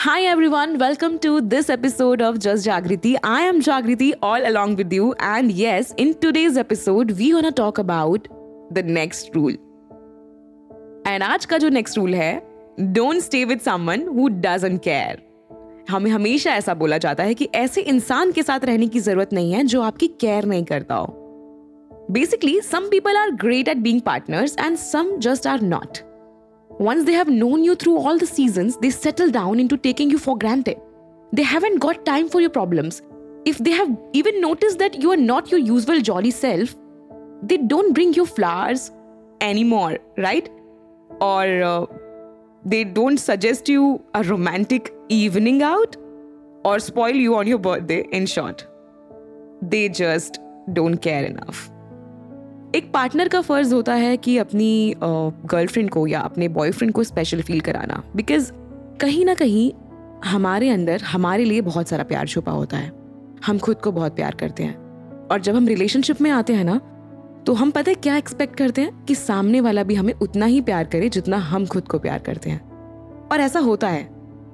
Hi everyone, welcome to this episode of Just Jagriti. I am Jagriti all along with you, and yes, in today's episode, we gonna talk about the next rule. And आज का जो next rule है, don't stay with someone who doesn't care. हमें हमेशा ऐसा बोला जाता है कि ऐसे इंसान के साथ रहने की ज़रूरत नहीं है जो आपकी केयर नहीं करता हो basically some people are great at being partners and some just are not Once they have known you through all the seasons, they settle down into taking you for granted. They haven't got time for your problems. If they have even noticed that you are not your usual jolly self, they don't bring you flowers anymore, right? Or uh, they don't suggest you a romantic evening out or spoil you on your birthday, in short. They just don't care enough. एक partner का फ़र्ज़ होता है कि अपनी girlfriend को या अपने बॉयफ्रेंड को स्पेशल फील कराना। बिकॉज़ कहीं ना कहीं हमारे अंदर, हमारे लिए बहुत सारा प्यार छुपा होता है। हम खुद को बहुत प्यार करते हैं। और जब हम रिलेशनशिप में आते हैं ना तो हम पता है क्या एक्सपेक्ट करते हैं? कि सामने वाला भी हमें उतना ही प्यार करे जितना हम खुद को प्यार करते हैं। और ऐसा होता है।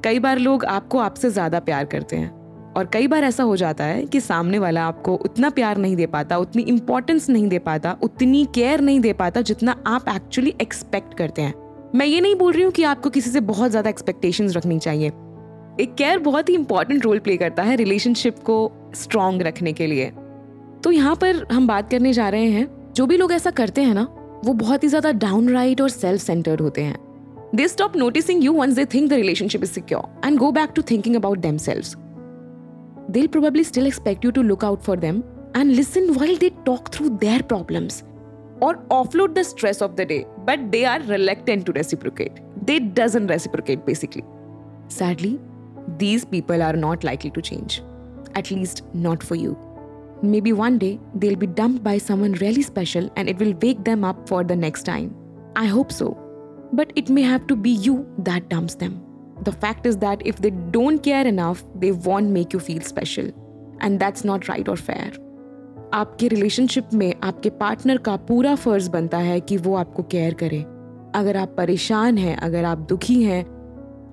कई बार लोग आपको आपसे ज़्यादा प्यार करते हैं। और कई बार ऐसा हो जाता है कि सामने वाला आपको उतना प्यार नहीं दे पाता, उतनी इंपॉर्टेंस नहीं दे पाता, उतनी केयर नहीं दे पाता जितना आप एक्चुअली एक्सपेक्ट करते हैं। मैं ये नहीं बोल रही हूँ कि आपको किसी से बहुत ज़्यादा एक्सपेक्टेशन रखनी चाहिए। एक केयर बहुत ही इंपॉर्टेंट रोल प्ले करता है रिलेशनशिप को स्ट्रांग रखने के लिए। तो यहाँ पर हम बात करने जा रहे हैं, जो भी लोग ऐसा करते हैं ना, वो बहुत ही ज़्यादा डाउन राइट और सेल्फ सेंटर्ड होते हैं। They stop noticing you once they think the relationship is secure and go back to thinking about themselves they'll probably still expect you to look out for them and listen while they talk through their problems or offload the stress of the day. But they are reluctant to reciprocate. They doesn't reciprocate basically. Sadly these people are not likely to change. At least not for you. Maybe one day they'll be dumped by someone really special and it will wake them up for the next time. I hope so. But it may have to be you that dumps them the fact is that if they don't care enough, they won't make you feel special. And that's not right or fair. आपके relationship में आपके partner का पूरा फ़र्ज़ बनता है कि वो आपको केयर करे अगर आप परेशान हैं अगर आप दुखी हैं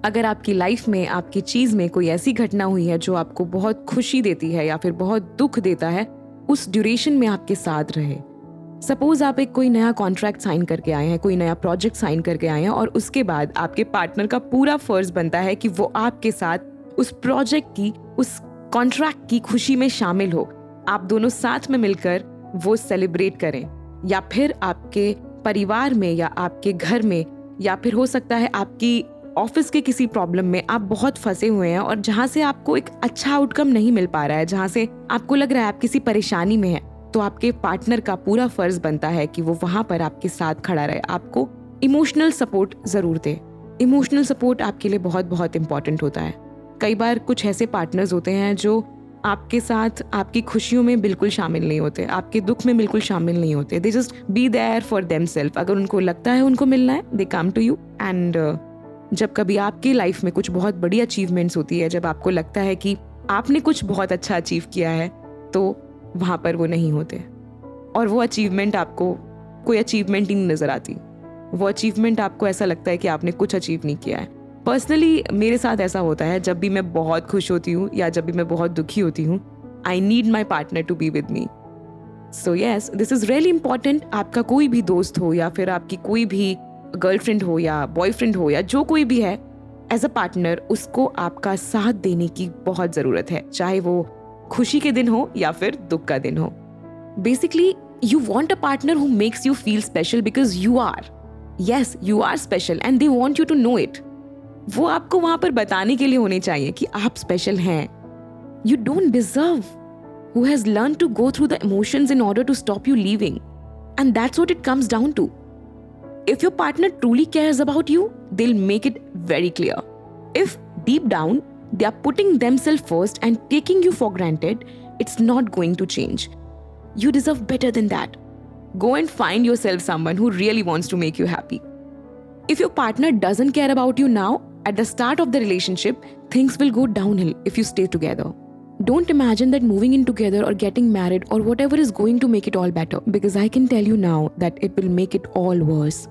अगर आपकी लाइफ में आपकी चीज़ में कोई ऐसी घटना हुई है जो आपको बहुत खुशी देती है या फिर बहुत दुख देता है उस ड्यूरेशन में आपके साथ रहे सपोज़ आप एक कोई नया कॉन्ट्रैक्ट साइन करके आए हैं, कोई नया प्रोजेक्ट साइन करके आए हैं और उसके बाद आपके पार्टनर का पूरा फ़र्ज़ बनता है कि वो आपके साथ उस प्रोजेक्ट की, उस कॉन्ट्रैक्ट की खुशी में शामिल हो। आप दोनों साथ में मिलकर वो सेलिब्रेट करें। या फिर आपके परिवार में या आपके घर में, या फिर हो सकता है आपकी ऑफ़िस के किसी प्रॉब्लम में आप बहुत फंसे हुए हैं और जहाँ से आपको एक अच्छा आउटकम नहीं मिल पा रहा है, जहाँ से आपको लग रहा है आप किसी परेशानी में है। तो आपके पार्टनर का पूरा फ़र्ज़ बनता है कि वो वहाँ पर आपके साथ खड़ा रहे। आपको इमोशनल सपोर्ट ज़रूर दे। इमोशनल सपोर्ट आपके लिए बहुत बहुत इंपॉर्टेंट होता है। कई बार कुछ ऐसे पार्टनर्स होते हैं जो आपके साथ आपकी खुशियों में बिल्कुल शामिल नहीं होते, आपके दुख में बिल्कुल शामिल नहीं होते। They just be there for themself अगर उनको लगता है उनको मिलना है they come to you and जब कभी आपकी लाइफ में कुछ बहुत बड़ी अचीवमेंट्स होती है, जब आपको लगता है कि आपने कुछ बहुत अच्छा अचीव किया है तो वहाँ पर वो नहीं होते। और वो अचीवमेंट आपको, कोई अचीवमेंट ही नहीं नज़र आती। वो अचीवमेंट आपको ऐसा लगता है कि आपने कुछ अचीव नहीं किया है। पर्सनली मेरे साथ ऐसा होता है, जब भी मैं बहुत खुश होती हूँ या जब भी मैं बहुत दुखी होती हूँ I need my partner to be with me so yes this is really important आपका कोई भी दोस्त हो या फिर आपकी कोई भी गर्लफ्रेंड हो या बॉयफ्रेंड हो या जो कोई भी है एज अ पार्टनर उसको आपका साथ देने की बहुत ज़रूरत है। चाहे वो खुशी के दिन हो या फिर दुख का दिन हो। Basically you want a partner who makes you feel special because you are yes you are special and they want you to know it वो आपको वहाँ पर बताने के लिए होने चाहिए कि आप स्पेशल हैं। You don't deserve who has learn to go through the emotions in order to stop you living and that's what it comes down to if your partner truly cares about you, they'll make it very clear. If deep down they are putting themselves first and taking you for granted, it's not going to change. You deserve better than that. Go and find yourself someone who really wants to make you happy. If your partner doesn't care about you now, at the start of the relationship, things will go downhill if you stay together. Don't imagine that moving in together or getting married or whatever is going to make it all better because I can tell you now that it will make it all worse.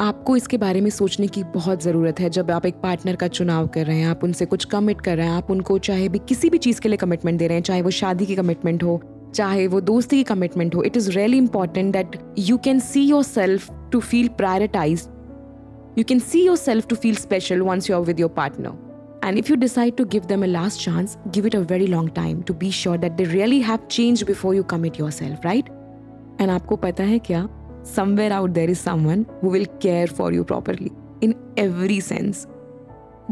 आपको इसके बारे में सोचने की बहुत ज़रूरत है। जब आप एक पार्टनर का चुनाव कर रहे हैं आप उनसे कुछ कमिट कर रहे हैं आप उनको चाहे भी किसी भी चीज़ के लिए कमिटमेंट दे रहे हैं चाहे वो शादी की कमिटमेंट हो चाहे वो दोस्ती की कमिटमेंट हो it is really important that you can see yourself to feel prioritise you can see yourself to feel special once you are with your partner And if you decide to give them a last chance, give it a very long time to be sure that they really have changed before you commit yourself, right and आपको पता है क्या? Somewhere out there is someone who will care for you properly in every sense.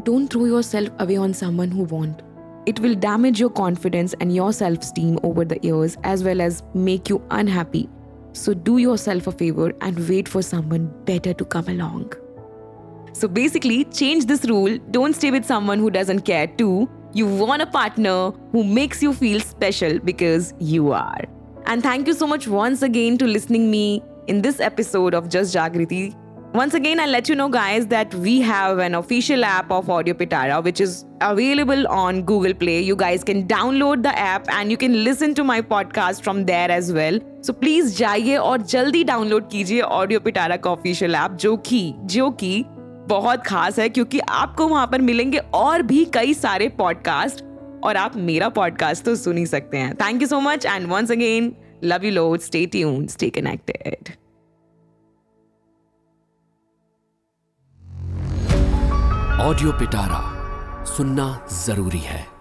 Don't throw yourself away on someone who won't. It will damage your confidence and your self esteem over the years as well as make you unhappy. So do yourself a favor and wait for someone better to come along. So basically, change this rule. Don't stay with someone who doesn't care too. You want a partner who makes you feel special because you are. And thank you so much once again to listening me in this episode of Just Jagriti. Once again, I'll let you know, guys, that we have an official app of Audio Pitara, which is available on Google Play. You guys can download the app and you can listen to my podcast from there as well. So please जाइए और जल्दी download कीजिए audio पिटारा का official app जो कि जो कि बहुत खास है क्योंकि आपको वहाँ पर मिलेंगे और भी कई सारे पॉडकास्ट और आप मेरा पॉडकास्ट तो सुन ही सकते हैं thank you so much and once again Love you loads. Stay tuned. Stay connected. Audio पिटारा सुनना ज़रूरी है